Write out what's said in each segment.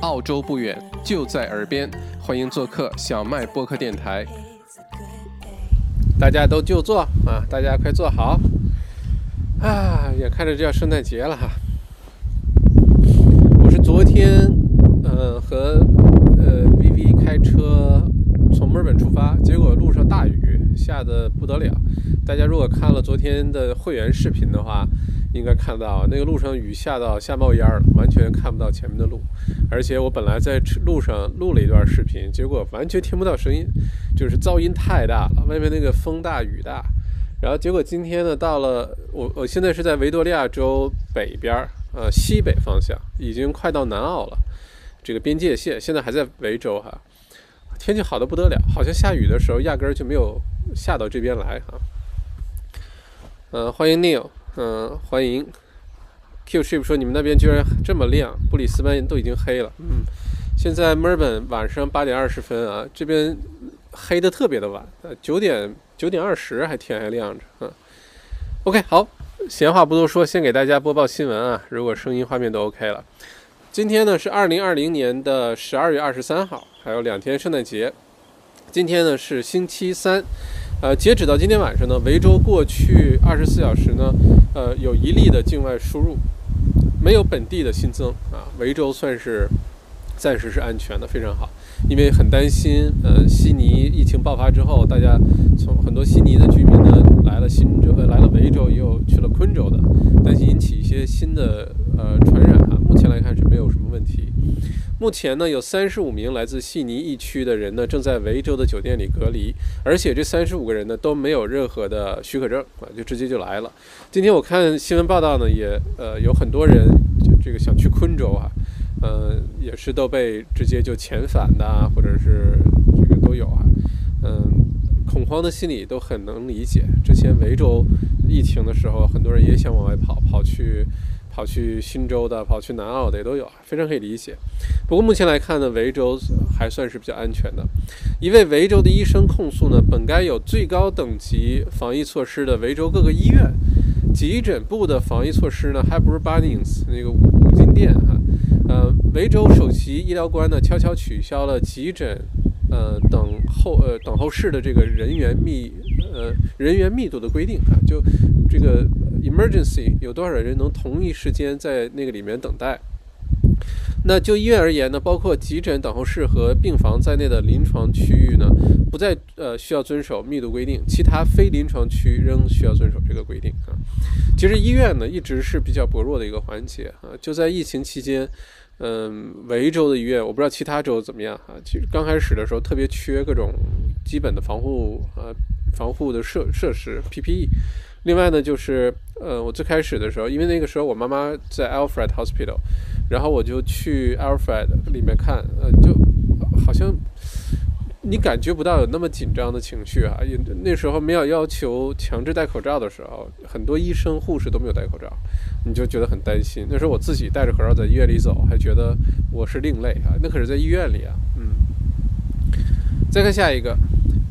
澳洲不远，就在耳边，欢迎做客小麦播客电台。大家都就坐啊，大家快坐好啊！眼看着就要圣诞节了哈。我是昨天，呃，和呃 VV 开车从墨尔本出发，结果路上大雨，下的不得了。大家如果看了昨天的会员视频的话，应该看到那个路上雨下到下冒烟了，完全看不到前面的路。而且我本来在路上录了一段视频，结果完全听不到声音，就是噪音太大了，外面那个风大雨大。然后结果今天呢，到了我我现在是在维多利亚州北边儿，呃西北方向，已经快到南澳了，这个边界线现在还在维州哈，天气好的不得了，好像下雨的时候压根儿就没有下到这边来哈。嗯，欢迎 Neil，嗯，欢迎。Q Ship 说：“你们那边居然这么亮，布里斯班都已经黑了。嗯，现在墨尔本晚上八点二十分啊，这边黑的特别的晚，呃，九点九点二十还天还亮着。嗯，OK，好，闲话不多说，先给大家播报新闻啊。如果声音画面都 OK 了，今天呢是二零二零年的十二月二十三号，还有两天圣诞节。今天呢是星期三。”呃，截止到今天晚上呢，维州过去二十四小时呢，呃，有一例的境外输入，没有本地的新增啊，维州算是暂时是安全的，非常好。因为很担心，呃，悉尼疫情爆发之后，大家从很多悉尼的居民呢来了新州，呃，来了维州，也有去了昆州的，担心引起一些新的呃传染啊。目前来看是没有什么问题。目前呢，有三十五名来自悉尼疫区的人呢正在维州的酒店里隔离，而且这三十五个人呢都没有任何的许可证啊，就直接就来了。今天我看新闻报道呢，也呃有很多人就这个想去昆州啊。嗯，也是都被直接就遣返的，或者是这个都有啊。嗯，恐慌的心理都很能理解。之前维州疫情的时候，很多人也想往外跑，跑去跑去新州的，跑去南澳的也都有，非常可以理解。不过目前来看呢，维州还算是比较安全的。一位维州的医生控诉呢，本该有最高等级防疫措施的维州各个医院急诊部的防疫措施呢，还不如 Bunnings 那个五金店啊。呃，维州首席医疗官呢，悄悄取消了急诊，呃，等候呃等候室的这个人员密呃人员密度的规定啊，就这个 emergency 有多少人能同一时间在那个里面等待？那就医院而言呢，包括急诊等候室和病房在内的临床区域呢，不再呃需要遵守密度规定，其他非临床区仍需要遵守这个规定啊。其实医院呢一直是比较薄弱的一个环节啊，就在疫情期间。嗯，维州的医院我不知道其他州怎么样啊。其实刚开始的时候特别缺各种基本的防护呃防护的设设施 PPE。另外呢，就是呃我最开始的时候，因为那个时候我妈妈在 Alfred Hospital，然后我就去 Alfred 里面看，呃就好像。你感觉不到有那么紧张的情绪啊！也那时候没有要求强制戴口罩的时候，很多医生护士都没有戴口罩，你就觉得很担心。那时候我自己戴着口罩在医院里走，还觉得我是另类啊！那可是在医院里啊，嗯。再看下一个，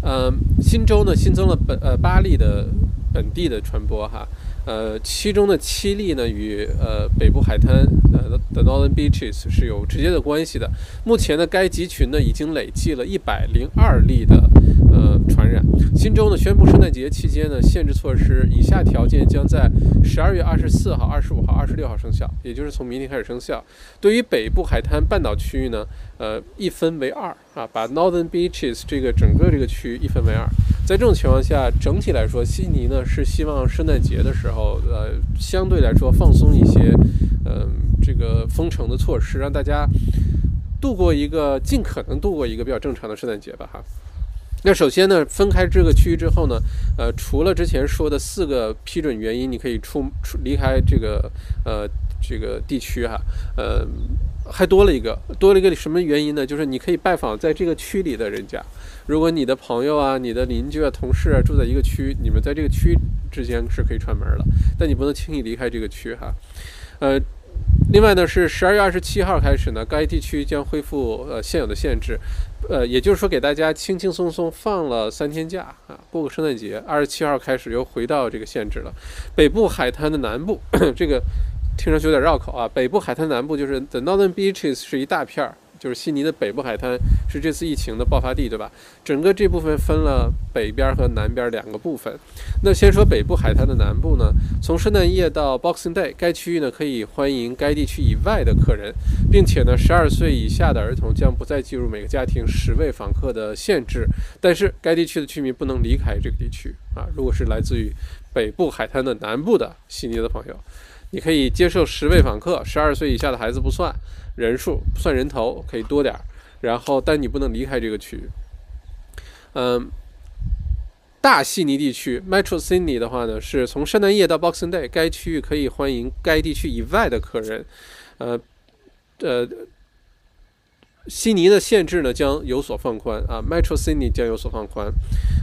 嗯，新州呢新增了本呃八例的本地的传播哈。呃，其中的七例呢，与呃北部海滩呃 The Northern Beaches 是有直接的关系的。目前呢，该集群呢已经累计了一百零二例的呃传染。新州呢宣布，圣诞节期间呢限制措施，以下条件将在十二月二十四号、二十五号、二十六号生效，也就是从明天开始生效。对于北部海滩半岛区域呢，呃一分为二啊，把 Northern Beaches 这个整个这个区域一分为二。在这种情况下，整体来说，悉尼呢是希望圣诞节的时候，呃，相对来说放松一些，嗯，这个封城的措施，让大家度过一个尽可能度过一个比较正常的圣诞节吧，哈。那首先呢，分开这个区域之后呢，呃，除了之前说的四个批准原因，你可以出出离开这个呃这个地区哈，呃，还多了一个，多了一个什么原因呢？就是你可以拜访在这个区里的人家。如果你的朋友啊、你的邻居啊、同事啊住在一个区，你们在这个区之间是可以串门的，但你不能轻易离开这个区哈。呃，另外呢是十二月二十七号开始呢，该地区将恢复呃现有的限制，呃，也就是说给大家轻轻松松放了三天假啊，过个圣诞节。二十七号开始又回到这个限制了。北部海滩的南部 这个听上去有点绕口啊。北部海滩南部就是 The Northern Beaches 是一大片儿。就是悉尼的北部海滩是这次疫情的爆发地，对吧？整个这部分分了北边和南边两个部分。那先说北部海滩的南部呢，从圣诞夜到 Boxing Day，该区域呢可以欢迎该地区以外的客人，并且呢，十二岁以下的儿童将不再计入每个家庭十位访客的限制。但是该地区的居民不能离开这个地区啊。如果是来自于北部海滩的南部的悉尼的朋友，你可以接受十位访客，十二岁以下的孩子不算。人数不算人头，可以多点儿，然后但你不能离开这个区域。嗯，大悉尼地区 （Metro Sydney） 的话呢，是从圣诞夜到 Boxing Day，该区域可以欢迎该地区以外的客人。呃，呃。悉尼的限制呢将有所放宽啊，Metro Sydney 将有所放宽。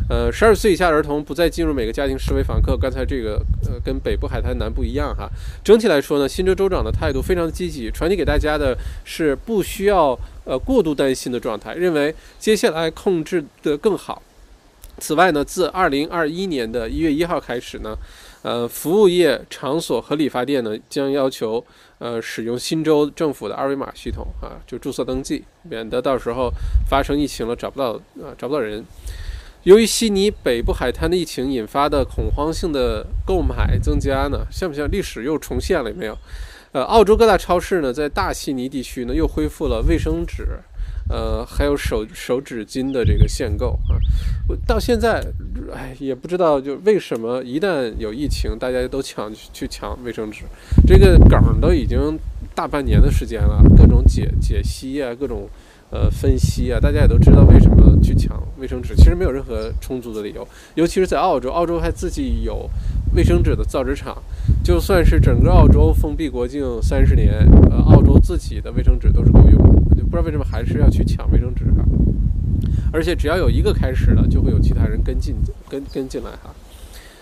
呃，十二岁以下儿童不再进入每个家庭视为访客。刚才这个呃跟北部海滩南不一样哈。整体来说呢，新州州长的态度非常积极，传递给大家的是不需要呃过度担心的状态，认为接下来控制的更好。此外呢，自二零二一年的一月一号开始呢。呃，服务业场所和理发店呢，将要求呃使用新州政府的二维码系统啊，就注册登记，免得到时候发生疫情了找不到啊找不到人。由于悉尼北部海滩的疫情引发的恐慌性的购买增加呢，像不像历史又重现了？有没有？呃，澳洲各大超市呢，在大悉尼地区呢，又恢复了卫生纸。呃，还有手手纸巾的这个限购啊，我到现在，哎，也不知道就为什么一旦有疫情，大家都抢去抢卫生纸，这个梗都已经大半年的时间了，各种解解析啊，各种呃分析啊，大家也都知道为什么去抢卫生纸，其实没有任何充足的理由，尤其是在澳洲，澳洲还自己有卫生纸的造纸厂，就算是整个澳洲封闭国境三十年，呃，澳洲自己的卫生纸都是够用的。就不知道为什么还是要去抢卫生纸哈，而且只要有一个开始了，就会有其他人跟进跟跟进来哈。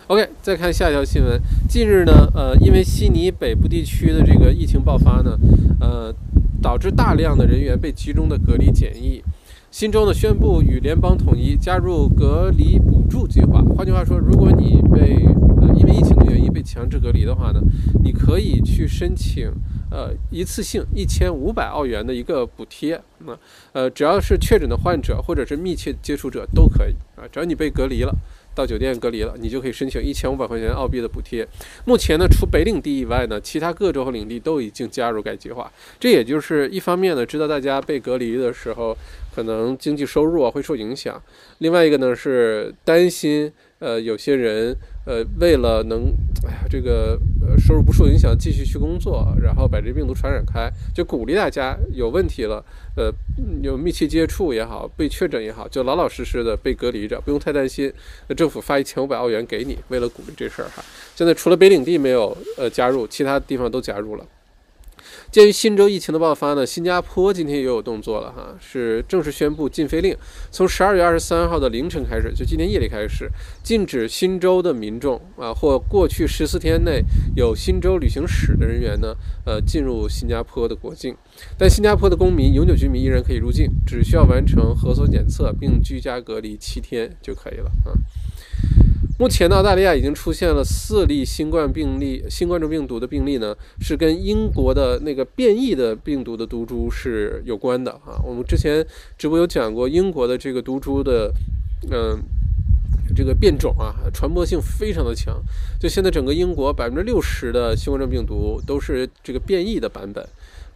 OK，再看下一条新闻。近日呢，呃，因为悉尼北部地区的这个疫情爆发呢，呃，导致大量的人员被集中的隔离检疫。新州呢宣布与联邦统一加入隔离补助计划。换句话说，如果你被因为疫情的原因被强制隔离的话呢，你可以去申请。呃，一次性一千五百澳元的一个补贴，那呃，只要是确诊的患者或者是密切接触者都可以啊，只要你被隔离了，到酒店隔离了，你就可以申请一千五百块钱澳币的补贴。目前呢，除北领地以外呢，其他各州和领地都已经加入该计划。这也就是一方面呢，知道大家被隔离的时候可能经济收入啊会受影响；另外一个呢是担心呃有些人。呃，为了能，哎呀，这个呃收入不受影响，继续去工作，然后把这病毒传染开，就鼓励大家有问题了，呃，有密切接触也好，被确诊也好，就老老实实的被隔离着，不用太担心。那政府发一千五百澳元给你，为了鼓励这事儿哈。现在除了北领地没有呃加入，其他地方都加入了。鉴于新州疫情的爆发呢，新加坡今天也有动作了哈，是正式宣布禁飞令，从十二月二十三号的凌晨开始，就今天夜里开始，禁止新州的民众啊或过去十四天内有新州旅行史的人员呢，呃进入新加坡的国境，但新加坡的公民、永久居民依然可以入境，只需要完成核酸检测并居家隔离七天就可以了啊。目前呢，澳大利亚已经出现了四例新冠病例，新冠状病毒的病例呢，是跟英国的那个变异的病毒的毒株是有关的啊。我们之前直播有讲过，英国的这个毒株的，嗯，这个变种啊，传播性非常的强。就现在整个英国百分之六十的新冠状病毒都是这个变异的版本。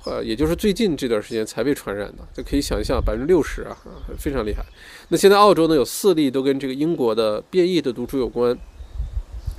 呃，也就是最近这段时间才被传染的，就可以想象百分之六十啊，非常厉害。那现在澳洲呢有四例都跟这个英国的变异的毒株有关，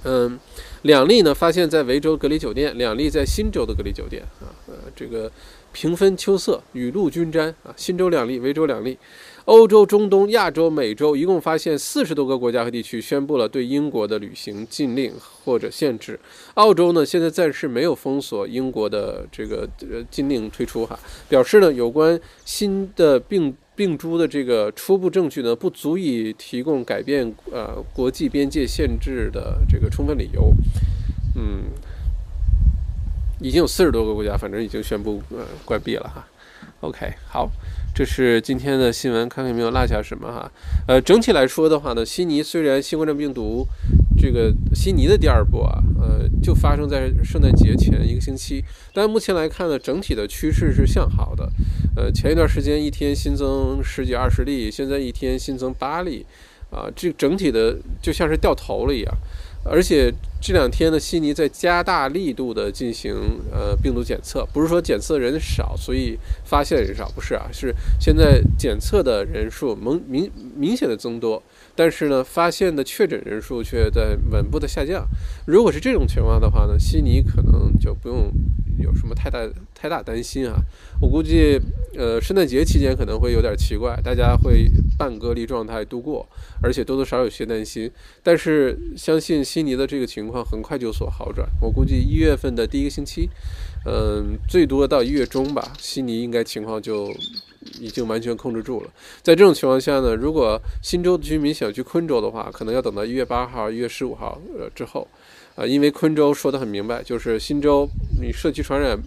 嗯，两例呢发现在维州隔离酒店，两例在新州的隔离酒店啊，这个平分秋色，雨露均沾啊，新州两例，维州两例。欧洲、中东、亚洲、美洲一共发现四十多个国家和地区宣布了对英国的旅行禁令或者限制。澳洲呢，现在暂时没有封锁英国的这个呃禁令推出哈，表示呢有关新的病病株的这个初步证据呢不足以提供改变呃国际边界限制的这个充分理由。嗯，已经有四十多个国家，反正已经宣布呃关闭了哈。OK，好。这是今天的新闻，看看有没有落下什么哈。呃，整体来说的话呢，悉尼虽然新冠状病毒这个悉尼的第二波啊，呃，就发生在圣诞节前一个星期。但目前来看呢，整体的趋势是向好的。呃，前一段时间一天新增十几二十例，现在一天新增八例，啊，这整体的就像是掉头了一样。而且这两天呢，悉尼在加大力度的进行呃病毒检测，不是说检测人少，所以发现人少，不是啊，是现在检测的人数明明明显的增多。但是呢，发现的确诊人数却在稳步的下降。如果是这种情况的话呢，悉尼可能就不用有什么太大太大担心啊。我估计，呃，圣诞节期间可能会有点奇怪，大家会半隔离状态度过，而且多多少有些担心。但是相信悉尼的这个情况很快就所好转。我估计一月份的第一个星期，嗯，最多到一月中吧，悉尼应该情况就。已经完全控制住了。在这种情况下呢，如果新州的居民想去昆州的话，可能要等到一月八号、一月十五号呃之后，啊，因为昆州说的很明白，就是新州你社区传染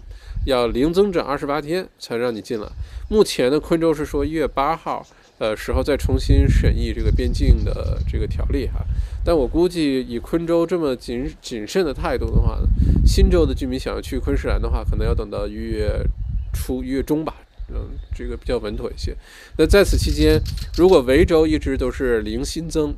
要零增长二十八天才让你进来。目前呢，昆州是说一月八号呃时候再重新审议这个边境的这个条例哈。但我估计以昆州这么谨谨慎的态度的话呢，新州的居民想要去昆士兰的话，可能要等到一月初、一月中吧。嗯，这个比较稳妥一些。那在此期间，如果维州一直都是零新增，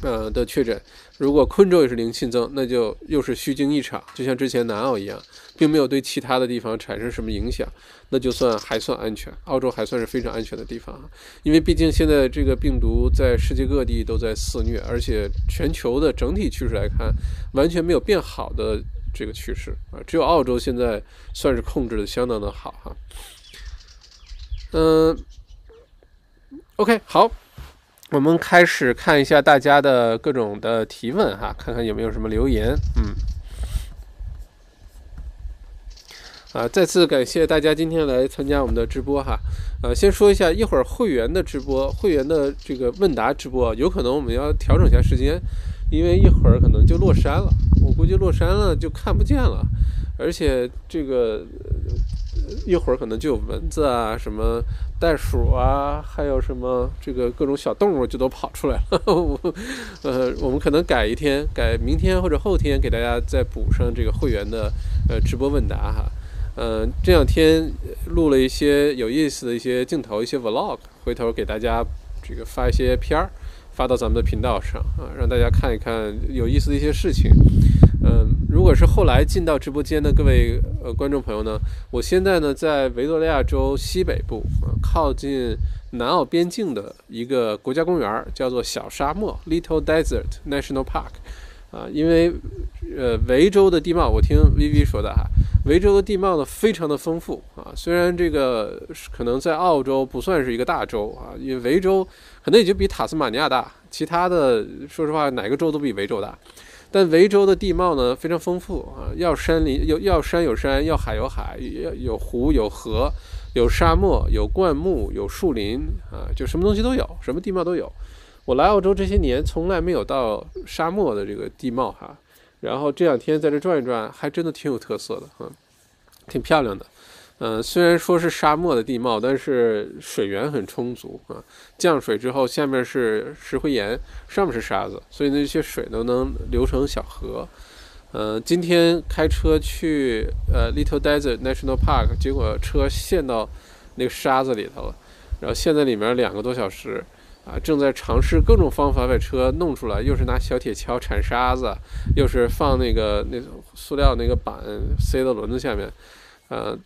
呃的确诊，如果昆州也是零新增，那就又是虚惊一场，就像之前南澳一样，并没有对其他的地方产生什么影响，那就算还算安全。澳洲还算是非常安全的地方啊，因为毕竟现在这个病毒在世界各地都在肆虐，而且全球的整体趋势来看，完全没有变好的这个趋势啊，只有澳洲现在算是控制的相当的好哈。嗯，OK，好，我们开始看一下大家的各种的提问哈，看看有没有什么留言。嗯，啊，再次感谢大家今天来参加我们的直播哈。呃，先说一下，一会儿会员的直播，会员的这个问答直播，有可能我们要调整一下时间，因为一会儿可能就落山了，我估计落山了就看不见了，而且这个。一会儿可能就有蚊子啊，什么袋鼠啊，还有什么这个各种小动物就都跑出来了。呃，我们可能改一天，改明天或者后天，给大家再补上这个会员的呃直播问答哈。嗯，这两天录了一些有意思的一些镜头，一些 vlog，回头给大家这个发一些片儿，发到咱们的频道上啊，让大家看一看有意思的一些事情。是后来进到直播间的各位呃观众朋友呢，我现在呢在维多利亚州西北部啊，靠近南澳边境的一个国家公园，叫做小沙漠 （Little Desert National Park） 啊，因为呃维州的地貌，我听 VV 说的哈，维州的地貌呢非常的丰富啊，虽然这个可能在澳洲不算是一个大洲啊，因为维州可能也就比塔斯马尼亚大，其他的说实话哪个州都比维州大。但维州的地貌呢非常丰富啊，要山林有要山有山，要海有海，要有湖有河，有沙漠有灌木有树林啊，就什么东西都有，什么地貌都有。我来澳洲这些年从来没有到沙漠的这个地貌哈，然后这两天在这转一转，还真的挺有特色的哈，挺漂亮的。嗯，虽然说是沙漠的地貌，但是水源很充足啊。降水之后，下面是石灰岩，上面是沙子，所以那些水都能流成小河。嗯，今天开车去呃 Little Desert National Park，结果车陷到那个沙子里头了，然后陷在里面两个多小时啊，正在尝试各种方法把车弄出来，又是拿小铁锹铲沙子，又是放那个那种塑料那个板塞到轮子下面，呃。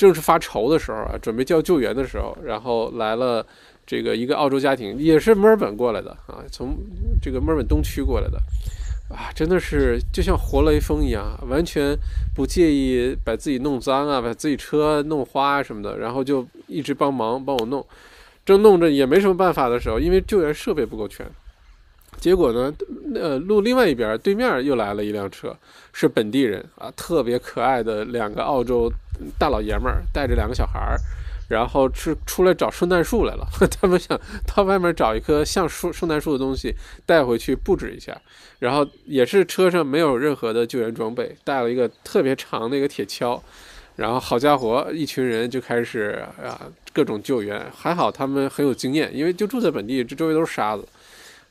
正是发愁的时候啊，准备叫救援的时候，然后来了这个一个澳洲家庭，也是墨尔本过来的啊，从这个墨尔本东区过来的，啊，真的是就像活雷锋一样，完全不介意把自己弄脏啊，把自己车弄花啊什么的，然后就一直帮忙帮我弄，正弄着也没什么办法的时候，因为救援设备不够全。结果呢？呃，路另外一边对面又来了一辆车，是本地人啊，特别可爱的两个澳洲大老爷们儿，带着两个小孩儿，然后是出来找圣诞树来了。他们想到外面找一棵像树圣诞树的东西带回去布置一下，然后也是车上没有任何的救援装备，带了一个特别长的一个铁锹，然后好家伙，一群人就开始啊各种救援。还好他们很有经验，因为就住在本地，这周围都是沙子。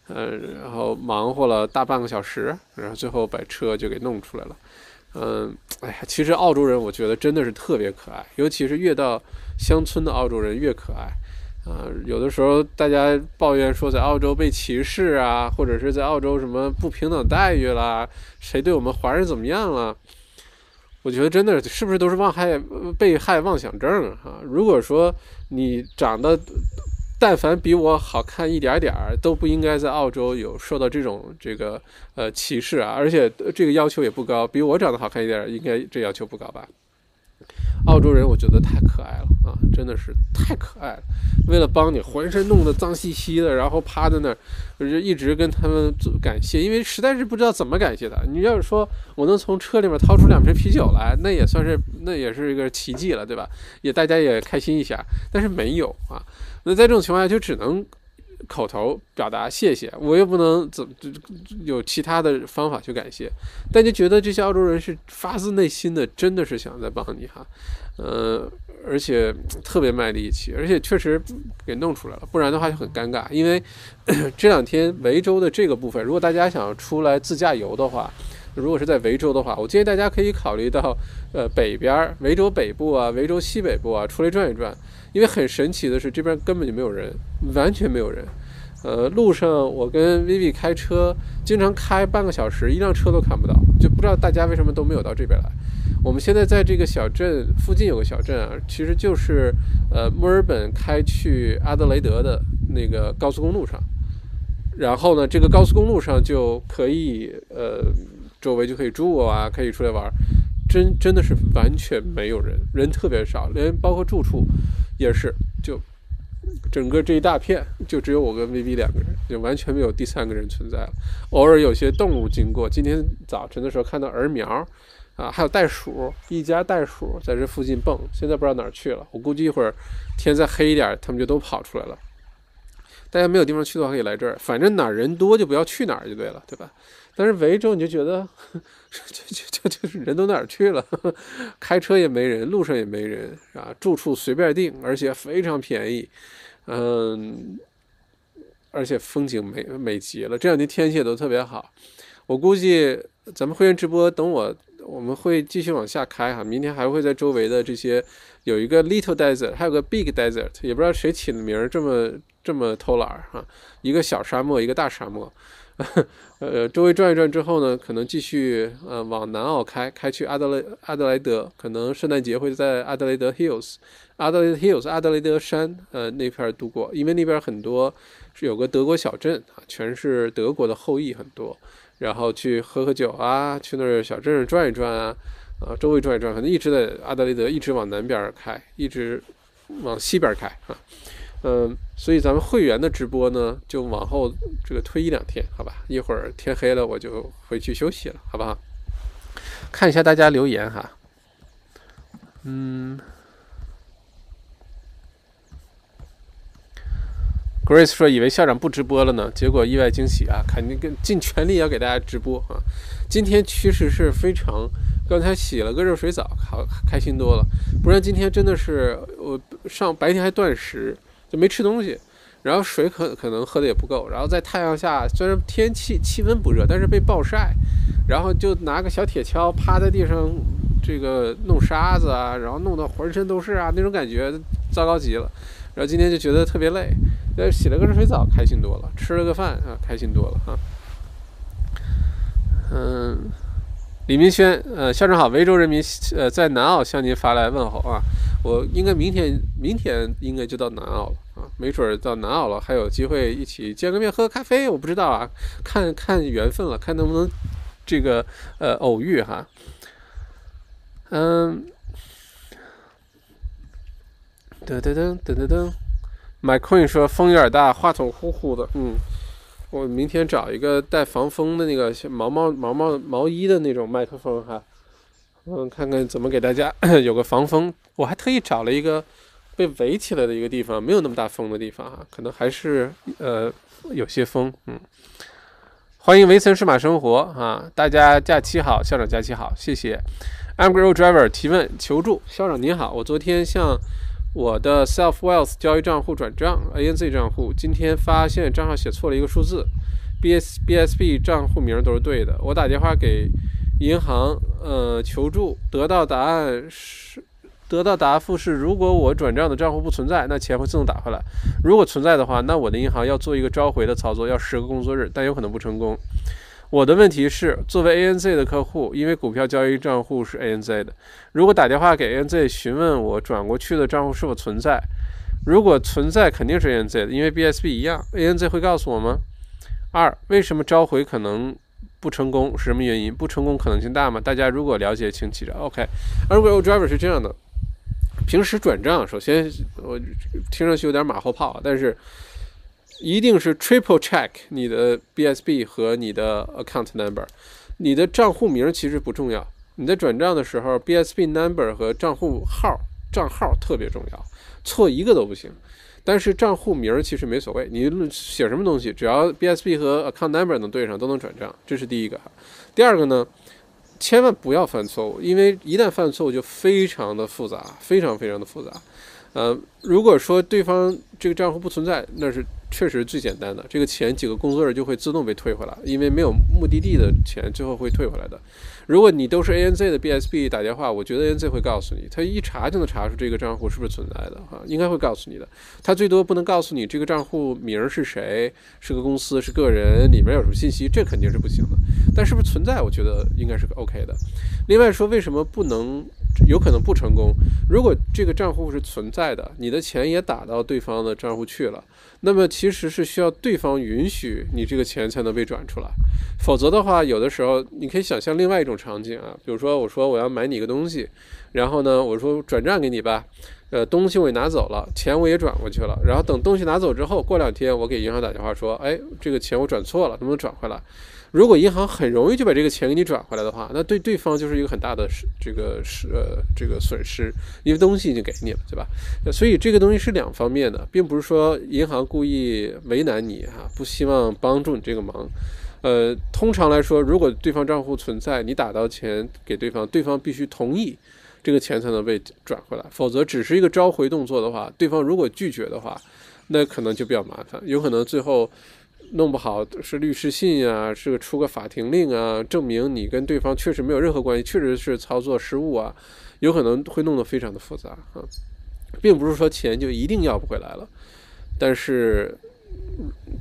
呃，然后忙活了大半个小时，然后最后把车就给弄出来了。嗯，哎呀，其实澳洲人我觉得真的是特别可爱，尤其是越到乡村的澳洲人越可爱。啊，有的时候大家抱怨说在澳洲被歧视啊，或者是在澳洲什么不平等待遇啦，谁对我们华人怎么样了？我觉得真的是不是都是妄害被害妄想症啊？如果说你长得但凡比我好看一点点儿，都不应该在澳洲有受到这种这个呃歧视啊！而且这个要求也不高，比我长得好看一点，应该这要求不高吧？澳洲人我觉得太可爱了啊，真的是太可爱了。为了帮你，浑身弄得脏兮兮的，然后趴在那儿，我就一直跟他们感谢，因为实在是不知道怎么感谢他。你要是说我能从车里面掏出两瓶啤酒来，那也算是那也是一个奇迹了，对吧？也大家也开心一下，但是没有啊。那在这种情况下，就只能。口头表达谢谢，我又不能怎么有其他的方法去感谢，但就觉得这些澳洲人是发自内心的，真的是想在帮你哈，呃，而且特别卖力气，而且确实给弄出来了，不然的话就很尴尬。因为 这两天维州的这个部分，如果大家想要出来自驾游的话，如果是在维州的话，我建议大家可以考虑到呃北边维州北部啊，维州西北部啊，出来转一转。因为很神奇的是，这边根本就没有人，完全没有人。呃，路上我跟 Vivi 开车，经常开半个小时，一辆车都看不到，就不知道大家为什么都没有到这边来。我们现在在这个小镇附近有个小镇啊，其实就是呃墨尔本开去阿德雷德的那个高速公路上。然后呢，这个高速公路上就可以呃周围就可以住啊，可以出来玩。真真的是完全没有人，人特别少，连包括住处也是，就整个这一大片就只有我跟 VV 两个人，就完全没有第三个人存在了。偶尔有些动物经过，今天早晨的时候看到儿苗，啊，还有袋鼠，一家袋鼠在这附近蹦，现在不知道哪儿去了。我估计一会儿天再黑一点，它们就都跑出来了。大家没有地方去的话，可以来这儿，反正哪儿人多就不要去哪儿就对了，对吧？但是维州你就觉得，就就就就是人都哪儿去了？开车也没人，路上也没人啊，住处随便定，而且非常便宜，嗯，而且风景美美极了。这两天天气也都特别好，我估计咱们会员直播等我，我们会继续往下开哈。明天还会在周围的这些有一个 Little Desert，还有个 Big Desert，也不知道谁起的名儿这么这么偷懒儿哈。一个小沙漠，一个大沙漠。呃，周围转一转之后呢，可能继续呃往南澳开，开去阿德雷阿德莱德，可能圣诞节会在阿德雷德 Hills，阿德雷德 Hills 阿德雷德山呃那片度过，因为那边很多是有个德国小镇啊，全是德国的后裔很多，然后去喝喝酒啊，去那儿小镇转一转啊，啊周围转一转，可能一直在阿德雷德一直往南边开，一直往西边开啊。嗯，所以咱们会员的直播呢，就往后这个推一两天，好吧？一会儿天黑了，我就回去休息了，好不好？看一下大家留言哈。嗯，Grace 说以为校长不直播了呢，结果意外惊喜啊！肯定跟尽全力要给大家直播啊！今天其实是非常，刚才洗了个热水澡，好开心多了。不然今天真的是我上白天还断食。就没吃东西，然后水可可能喝的也不够，然后在太阳下，虽然天气气温不热，但是被暴晒，然后就拿个小铁锹趴在地上，这个弄沙子啊，然后弄得浑身都是啊，那种感觉糟糕极了。然后今天就觉得特别累，呃，洗了个热水澡，开心多了，吃了个饭啊，开心多了哈。嗯，李明轩，呃，校长好，维州人民呃在南澳向您发来问候啊。我应该明天，明天应该就到南澳了啊，没准到南澳了，还有机会一起见个面，喝咖啡，我不知道啊，看看缘分了，看能不能这个呃偶遇哈。嗯，噔噔噔噔噔噔，My Queen 说风有点大，话筒呼呼的，嗯，我明天找一个带防风的那个毛毛毛毛毛衣的那种麦克风哈。嗯，看看怎么给大家有个防风。我还特意找了一个被围起来的一个地方，没有那么大风的地方哈，可能还是呃有些风。嗯，欢迎维森数码生活啊，大家假期好，校长假期好，谢谢。i'm gro Driver 提问求助，校长您好，我昨天向我的 Self Wealth 交易账户转账 ANZ 账户，今天发现账号写错了一个数字，B S B S B 账户名都是对的。我打电话给银行，呃，求助，得到答案是，得到答复是，如果我转账的账户不存在，那钱会自动打回来；如果存在的话，那我的银行要做一个召回的操作，要十个工作日，但有可能不成功。我的问题是，作为 ANZ 的客户，因为股票交易账户是 ANZ 的，如果打电话给 ANZ 询问我转过去的账户是否存在，如果存在，肯定是 ANZ 的，因为 BSB 一样，ANZ 会告诉我吗？二，为什么召回可能不成功？是什么原因？不成功可能性大吗？大家如果了解，请记着。OK，而 Will Driver 是这样的，平时转账，首先我听上去有点马后炮，但是。一定是 triple check 你的 BSB 和你的 account number，你的账户名其实不重要。你在转账的时候，BSB number 和账户号账号特别重要，错一个都不行。但是账户名其实没所谓，你写什么东西，只要 BSB 和 account number 能对上，都能转账。这是第一个。第二个呢，千万不要犯错误，因为一旦犯错误就非常的复杂，非常非常的复杂。呃，如果说对方这个账户不存在，那是。确实最简单的，这个钱几个工作日就会自动被退回来，因为没有目的地的钱最后会退回来的。如果你都是 ANZ 的 BSB 打电话，我觉得 ANZ 会告诉你，他一查就能查出这个账户是不是存在的哈，应该会告诉你的。他最多不能告诉你这个账户名是谁，是个公司是个人，里面有什么信息，这肯定是不行的。但是不是存在，我觉得应该是 OK 的。另外说，为什么不能？有可能不成功。如果这个账户是存在的，你的钱也打到对方的账户去了，那么其实是需要对方允许你这个钱才能被转出来。否则的话，有的时候你可以想象另外一种场景啊，比如说我说我要买你一个东西，然后呢我说转账给你吧，呃东西我也拿走了，钱我也转过去了，然后等东西拿走之后，过两天我给银行打电话说，哎这个钱我转错了，能不能转回来？如果银行很容易就把这个钱给你转回来的话，那对对方就是一个很大的是这个是呃这个损失，因为东西已经给你了，对吧？所以这个东西是两方面的，并不是说银行故意为难你哈，不希望帮助你这个忙。呃，通常来说，如果对方账户存在，你打到钱给对方，对方必须同意这个钱才能被转回来，否则只是一个召回动作的话，对方如果拒绝的话，那可能就比较麻烦，有可能最后。弄不好是律师信啊，是出个法庭令啊，证明你跟对方确实没有任何关系，确实是操作失误啊，有可能会弄得非常的复杂啊，并不是说钱就一定要不回来了，但是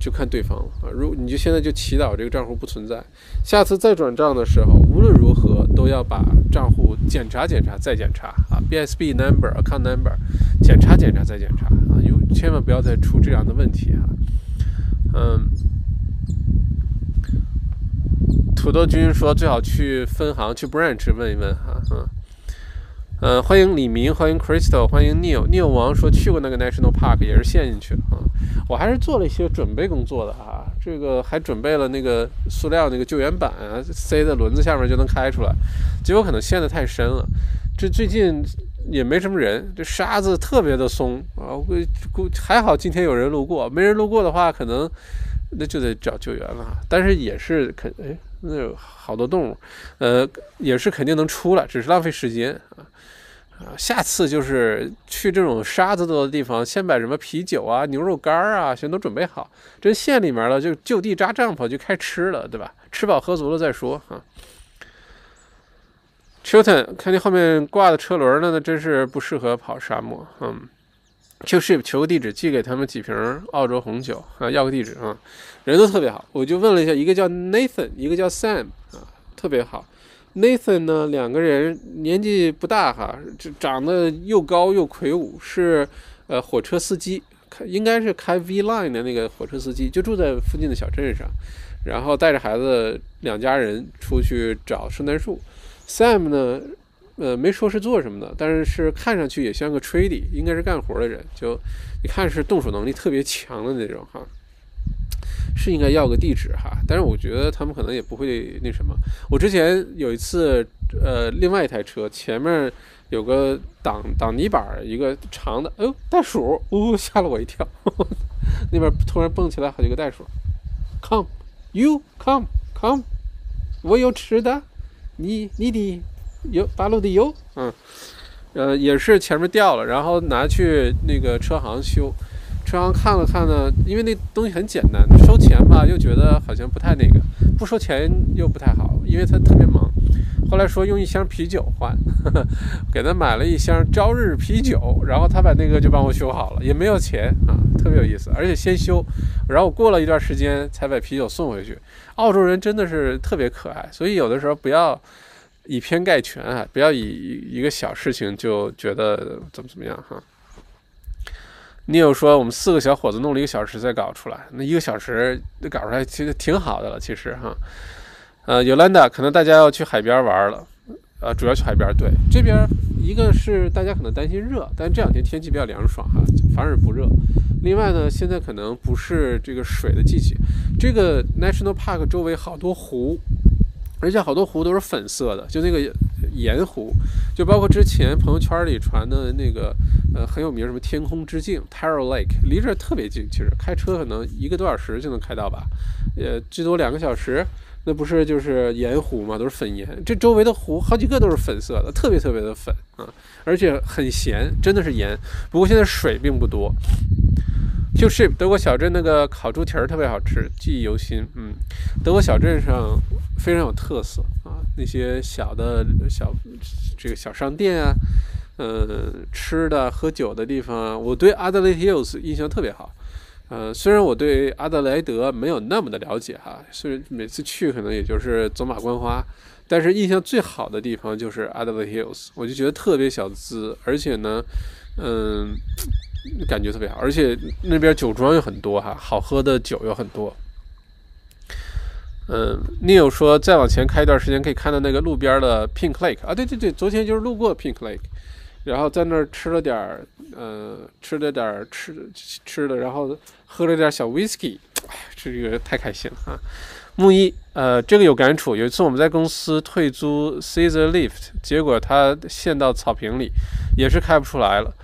就看对方了啊。如你就现在就祈祷这个账户不存在，下次再转账的时候，无论如何都要把账户检查检查再检查啊，BSB number account number 检查检查再检查啊，有千万不要再出这样的问题啊。嗯，土豆君说最好去分行去 branch 问一问哈，嗯，呃，欢迎李明，欢迎 Crystal，欢迎 Neil，Neil 王说去过那个 National Park 也是陷进去了啊，我还是做了一些准备工作的哈，这个还准备了那个塑料那个救援板啊，塞在轮子下面就能开出来，结果可能陷得太深了，这最近。也没什么人，这沙子特别的松啊！估估还好今天有人路过，没人路过的话，可能那就得找救援了。但是也是肯哎，那有好多动物，呃，也是肯定能出来，只是浪费时间啊啊！下次就是去这种沙子多的地方，先把什么啤酒啊、牛肉干啊全都准备好，这县里面了就就地扎帐篷就开吃了，对吧？吃饱喝足了再说啊。Chilton，看见后面挂的车轮了，那真是不适合跑沙漠。嗯，Qship 求个地址，寄给他们几瓶澳洲红酒啊，要个地址啊。人都特别好，我就问了一下，一个叫 Nathan，一个叫 Sam 啊，特别好。Nathan 呢，两个人年纪不大哈，这长得又高又魁梧，是呃火车司机，开应该是开 V Line 的那个火车司机，就住在附近的小镇上，然后带着孩子两家人出去找圣诞树。Sam 呢，呃，没说是做什么的，但是是看上去也像个 trady，应该是干活的人，就一看是动手能力特别强的那种哈，是应该要个地址哈，但是我觉得他们可能也不会那什么。我之前有一次，呃，另外一台车前面有个挡挡泥板，一个长的，哎呦，袋鼠，呜，吓了我一跳，那边突然蹦起来好几个袋鼠，Come，you come，come，我有吃的。你你的油八路的油，嗯，呃，也是前面掉了，然后拿去那个车行修，车行看了看呢，因为那东西很简单，收钱吧又觉得好像不太那个，不收钱又不太好，因为他特别忙。后来说用一箱啤酒换，给他买了一箱朝日啤酒，然后他把那个就帮我修好了，也没有钱啊，特别有意思，而且先修，然后我过了一段时间才把啤酒送回去。澳洲人真的是特别可爱，所以有的时候不要以偏概全啊，不要以一个小事情就觉得怎么怎么样哈。你有说我们四个小伙子弄了一个小时才搞出来，那一个小时搞出来其实挺好的了，其实哈。呃，尤兰达，可能大家要去海边玩了，呃，主要去海边。对，这边一个是大家可能担心热，但这两天天气比较凉爽哈，反而不热。另外呢，现在可能不是这个水的季节，这个 National Park 周围好多湖，而且好多湖都是粉色的，就那个盐湖，就包括之前朋友圈里传的那个呃很有名什么天空之镜 Taro Lake，离这特别近，其实开车可能一个多小时就能开到吧，呃，最多两个小时。那不是就是盐湖嘛，都是粉盐。这周围的湖好几个都是粉色的，特别特别的粉啊，而且很咸，真的是盐。不过现在水并不多。就 ship 德国小镇那个烤猪蹄儿特别好吃，记忆犹新。嗯，德国小镇上非常有特色啊，那些小的小这个小商店啊，嗯，吃的喝酒的地方，我对 Adelaide Hills 印象特别好。呃，虽然我对阿德莱德没有那么的了解哈，虽然每次去可能也就是走马观花，但是印象最好的地方就是阿德莱 hills，我就觉得特别小资，而且呢，嗯，感觉特别好，而且那边酒庄有很多哈，好喝的酒有很多。嗯，Neil 说再往前开一段时间可以看到那个路边的 Pink Lake 啊，对对对，昨天就是路过 Pink Lake。然后在那儿吃了点儿，呃，吃了点儿吃吃的，然后喝了点儿小 whisky，哎，这个太开心了啊！木一，呃，这个有感触。有一次我们在公司退租 Caesar Lift，结果它陷到草坪里，也是开不出来了，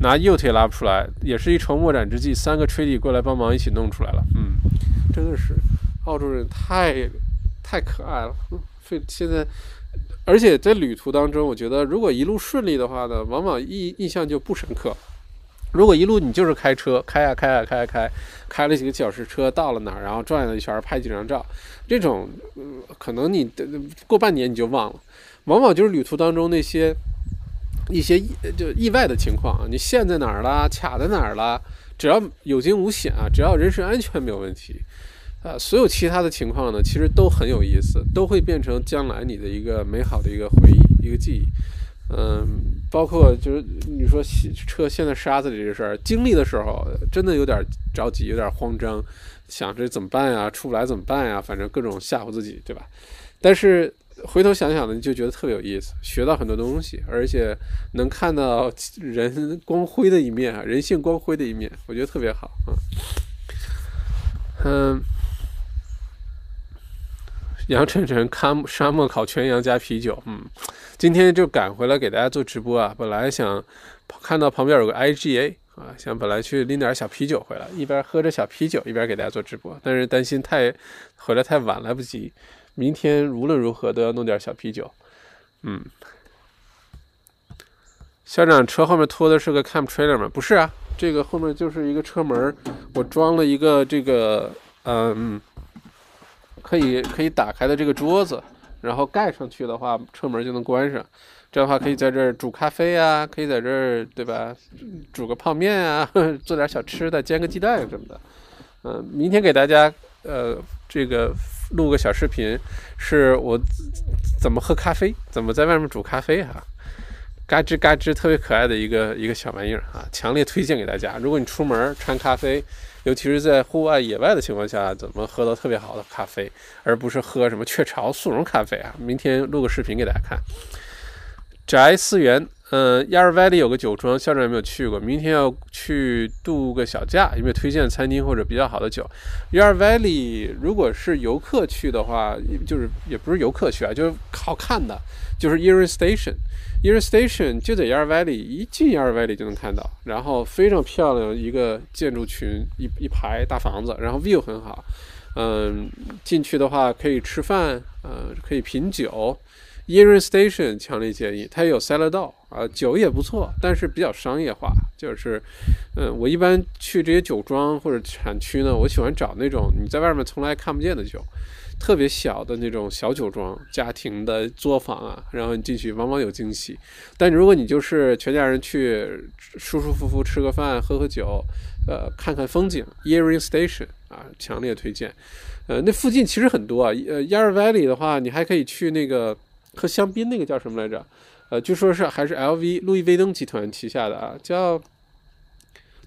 拿右腿拉不出来，也是一筹莫展之际，三个吹弟过来帮忙一起弄出来了。嗯，真的是澳洲人太太可爱了，非现在。而且在旅途当中，我觉得如果一路顺利的话呢，往往印印象就不深刻。如果一路你就是开车开啊开啊开啊开，开了几个小时车到了哪儿，然后转了一圈拍几张照，这种可能你过半年你就忘了。往往就是旅途当中那些一些就意外的情况啊，你陷在哪儿了，卡在哪儿了，只要有惊无险啊，只要人身安全没有问题。啊，所有其他的情况呢，其实都很有意思，都会变成将来你的一个美好的一个回忆，一个记忆。嗯，包括就是你说车陷在沙子里这事儿，经历的时候真的有点着急，有点慌张，想着怎么办呀，出不来怎么办呀，反正各种吓唬自己，对吧？但是回头想想呢，你就觉得特别有意思，学到很多东西，而且能看到人光辉的一面啊，人性光辉的一面，我觉得特别好啊。嗯。杨晨晨看沙漠烤全羊加啤酒，嗯，今天就赶回来给大家做直播啊。本来想看到旁边有个 IGA 啊，想本来去拎点小啤酒回来，一边喝着小啤酒一边给大家做直播，但是担心太回来太晚来不及。明天无论如何都要弄点小啤酒，嗯。校长车后面拖的是个 camp trailer 吗？不是啊，这个后面就是一个车门，我装了一个这个，嗯。可以可以打开的这个桌子，然后盖上去的话，车门就能关上。这样的话，可以在这儿煮咖啡啊，可以在这儿，对吧？煮个泡面啊，做点小吃的，煎个鸡蛋什么的。嗯，明天给大家呃这个录个小视频，是我怎么喝咖啡，怎么在外面煮咖啡哈。嘎吱嘎吱，特别可爱的一个一个小玩意儿啊，强烈推荐给大家。如果你出门儿掺咖啡。尤其是在户外野外的情况下，怎么喝到特别好的咖啡，而不是喝什么雀巢速溶咖啡啊？明天录个视频给大家看。宅思源，嗯，Yar Valley 有个酒庄，校长有没有去过？明天要去度个小假，有没有推荐餐厅或者比较好的酒？Yar Valley 如果是游客去的话，就是也不是游客去啊，就是好看的，就是 Erie Station。E a r Station 就在 Yarra Valley，一进 Yarra Valley 就能看到，然后非常漂亮一个建筑群，一一排大房子，然后 view 很好。嗯，进去的话可以吃饭，呃，可以品酒，e a r Station 强烈建议，它有 Cellar Door 啊，酒也不错，但是比较商业化。就是，嗯，我一般去这些酒庄或者产区呢，我喜欢找那种你在外面从来看不见的酒，特别小的那种小酒庄，家庭的作坊啊，然后你进去往往有惊喜。但如果你就是全家人去舒舒服服吃个饭、喝喝酒，呃，看看风景，Eering Station 啊，强烈推荐。呃，那附近其实很多啊，呃，Yarra Valley 的话，你还可以去那个喝香槟那个叫什么来着？呃，据说是还是 LV 路易威登集团旗下的啊，叫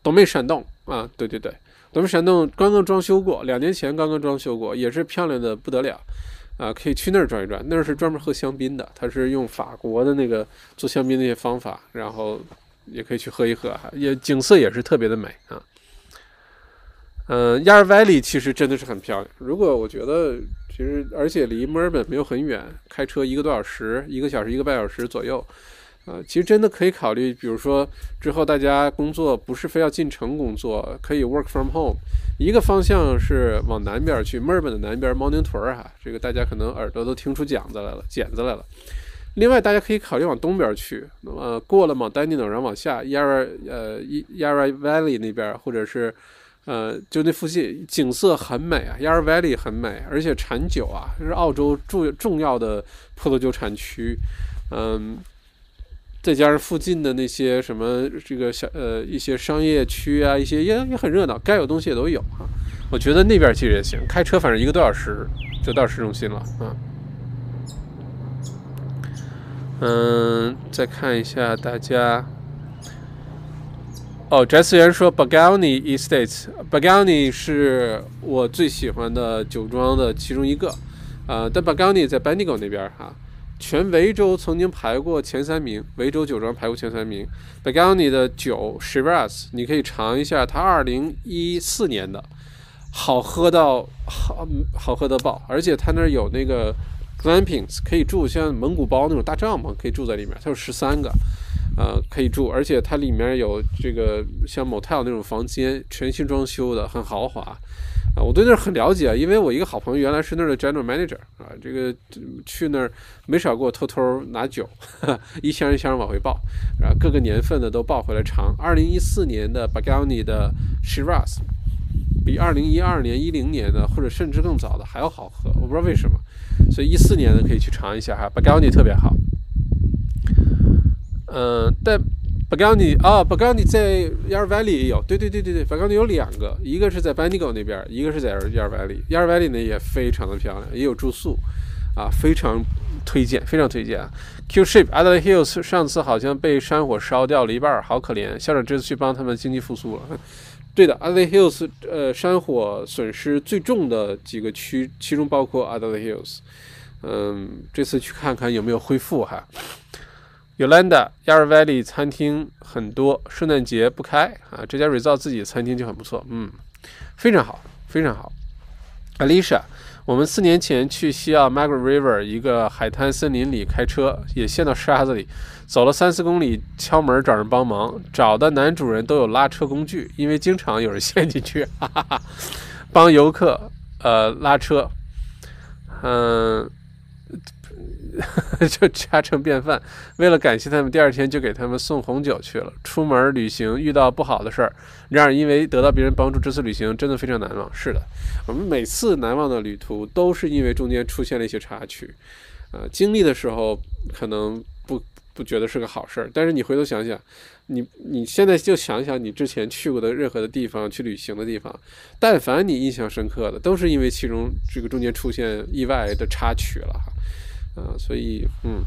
董妹闪动啊，对对对，咱们山洞刚刚装修过，两年前刚刚装修过，也是漂亮的不得了啊，可以去那儿转一转，那儿是专门喝香槟的，它是用法国的那个做香槟那些方法，然后也可以去喝一喝，也景色也是特别的美啊。嗯，亚尔瓦里其实真的是很漂亮。如果我觉得，其实而且离墨尔本没有很远，开车一个多小时，一个小时一个半小时左右，啊，其实真的可以考虑。比如说之后大家工作不是非要进城工作，可以 work from home。一个方向是往南边去，墨尔本的南边猫宁屯儿哈，这个大家可能耳朵都听出茧子来了，茧子来了。另外，大家可以考虑往东边去，那么过了蒙丹尼诺，然后往下，Yarra 呃亚尔瓦里那边，或者是。呃，就那附近景色很美啊，Yarra Valley 很美，而且产酒啊，是澳洲重重要的葡萄酒产区。嗯，再加上附近的那些什么这个小呃一些商业区啊，一些也也很热闹，该有东西也都有啊。我觉得那边其实也行，开车反正一个多小时就到市中心了啊。嗯，再看一下大家。哦，翟思源说 b a g a n i Estates，b a g a n i 是我最喜欢的酒庄的其中一个，呃，但 b a g a n i 在 Bendigo 那边哈，全维州曾经排过前三名，维州酒庄排过前三名。b a g a n i 的酒 Shiraz，你可以尝一下，它二零一四年的，好喝到好好喝的爆，而且它那有那个 glampings，可以住像蒙古包那种大帐篷，可以住在里面，它有十三个。呃，可以住，而且它里面有这个像 motel 那种房间，全新装修的，很豪华。啊，我对那儿很了解，因为我一个好朋友原来是那儿的 general manager 啊，这个去那儿没少给我偷偷拿酒，一箱一箱往回抱，啊，各个年份的都抱回来尝。二零一四年的 b a g a n i 的 Shiraz 比二零一二年、一零年的或者甚至更早的还要好喝，我不知道为什么，所以一四年的可以去尝一下哈 b a g a n i 特别好。嗯，但 b a g a n i 啊 b a g a n i 在 Yarra Valley 也有，对对对对对 b a g a n i 有两个，一个是在 Bendigo 那边，一个是在 Yar Valley。Yar Valley 呢也非常的漂亮，也有住宿，啊，非常推荐，非常推荐。啊。Q Ship a d e l a Hills 上次好像被山火烧掉了一半，好可怜。校长这次去帮他们经济复苏了。对的，Adelaide Hills 呃山火损失最重的几个区，其中包括 Adelaide Hills。嗯，这次去看看有没有恢复哈。Yolanda Yarra Valley 餐厅很多，圣诞节不开啊。这家 Result 自己的餐厅就很不错，嗯，非常好，非常好。Alicia，我们四年前去西澳 Margaret River 一个海滩森林里开车，也陷到沙子里，走了三四公里，敲门找人帮忙，找的男主人都有拉车工具，因为经常有人陷进去，哈哈哈，帮游客呃拉车，嗯。就家常便饭。为了感谢他们，第二天就给他们送红酒去了。出门旅行遇到不好的事儿，然而因为得到别人帮助，这次旅行真的非常难忘。是的，我们每次难忘的旅途都是因为中间出现了一些插曲。呃，经历的时候可能不不觉得是个好事儿，但是你回头想想，你你现在就想想你之前去过的任何的地方，去旅行的地方，但凡你印象深刻的，都是因为其中这个中间出现意外的插曲了哈。啊，所以，嗯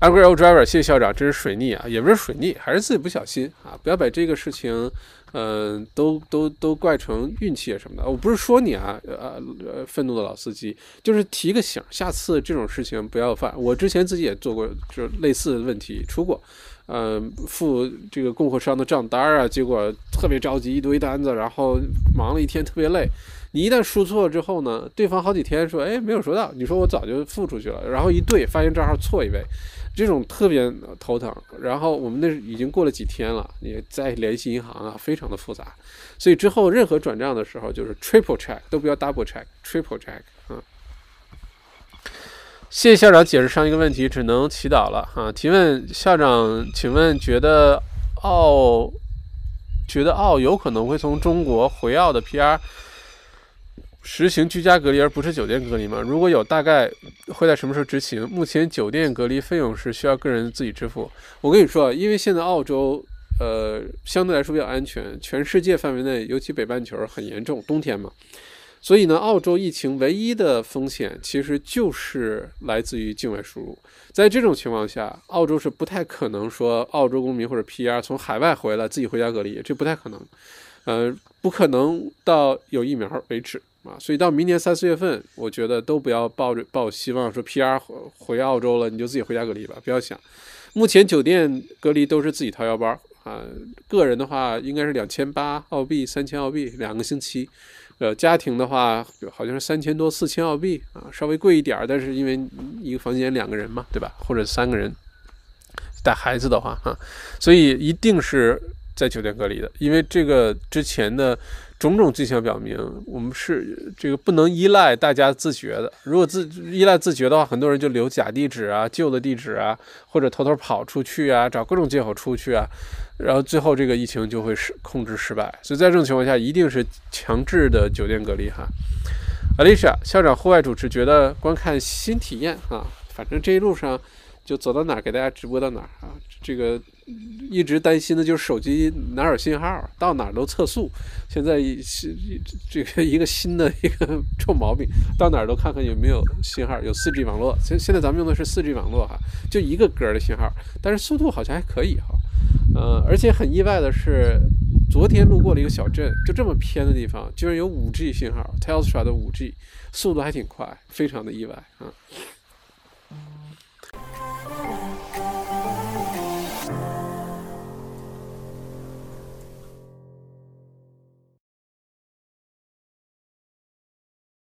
，Agro Driver，谢谢校长，这是水逆啊，也不是水逆，还是自己不小心啊，不要把这个事情，嗯，都都都怪成运气什么的。我不是说你啊，呃呃，愤怒的老司机，就是提个醒，下次这种事情不要犯。我之前自己也做过，就是类似的问题出过，嗯，付这个供货商的账单啊，结果特别着急，一堆单子，然后忙了一天，特别累。你一旦输错之后呢，对方好几天说，哎，没有收到。你说我早就付出去了，然后一对发现账号错一位，这种特别头疼。然后我们那已经过了几天了，你再联系银行啊，非常的复杂。所以之后任何转账的时候，就是 triple check，都不要 double check，triple check 啊。谢谢校长解释上一个问题，只能祈祷了哈。提问校长，请问觉得澳觉得澳有可能会从中国回澳的 PR 实行居家隔离，而不是酒店隔离吗？如果有，大概会在什么时候执行？目前酒店隔离费用是需要个人自己支付。我跟你说，因为现在澳洲呃相对来说比较安全，全世界范围内，尤其北半球很严重，冬天嘛。所以呢，澳洲疫情唯一的风险其实就是来自于境外输入。在这种情况下，澳洲是不太可能说澳洲公民或者 PR 从海外回来自己回家隔离，这不太可能。呃，不可能到有疫苗为止啊。所以到明年三四月份，我觉得都不要抱着抱希望说 PR 回澳洲了你就自己回家隔离吧，不要想。目前酒店隔离都是自己掏腰包啊，个人的话应该是两千八澳币、三千澳币两个星期。呃，家庭的话，好像是三千多、四千澳币啊，稍微贵一点，但是因为一个房间两个人嘛，对吧？或者三个人带孩子的话，哈，所以一定是在酒店隔离的，因为这个之前的。种种迹象表明，我们是这个不能依赖大家自觉的。如果自依赖自觉的话，很多人就留假地址啊、旧的地址啊，或者偷偷跑出去啊，找各种借口出去啊，然后最后这个疫情就会失控制失败。所以在这种情况下，一定是强制的酒店隔离哈。Alicia 校长，户外主持觉得观看新体验啊，反正这一路上就走到哪儿给大家直播到哪儿啊，这个。一直担心的就是手机哪有信号，到哪儿都测速。现在是这个一个新的一个 臭毛病，到哪儿都看看有没有信号，有 4G 网络。现现在咱们用的是 4G 网络哈，就一个格的信号，但是速度好像还可以哈。呃，而且很意外的是，昨天路过了一个小镇，就这么偏的地方，居然有 5G 信号，Telstra 的 5G，速度还挺快，非常的意外啊。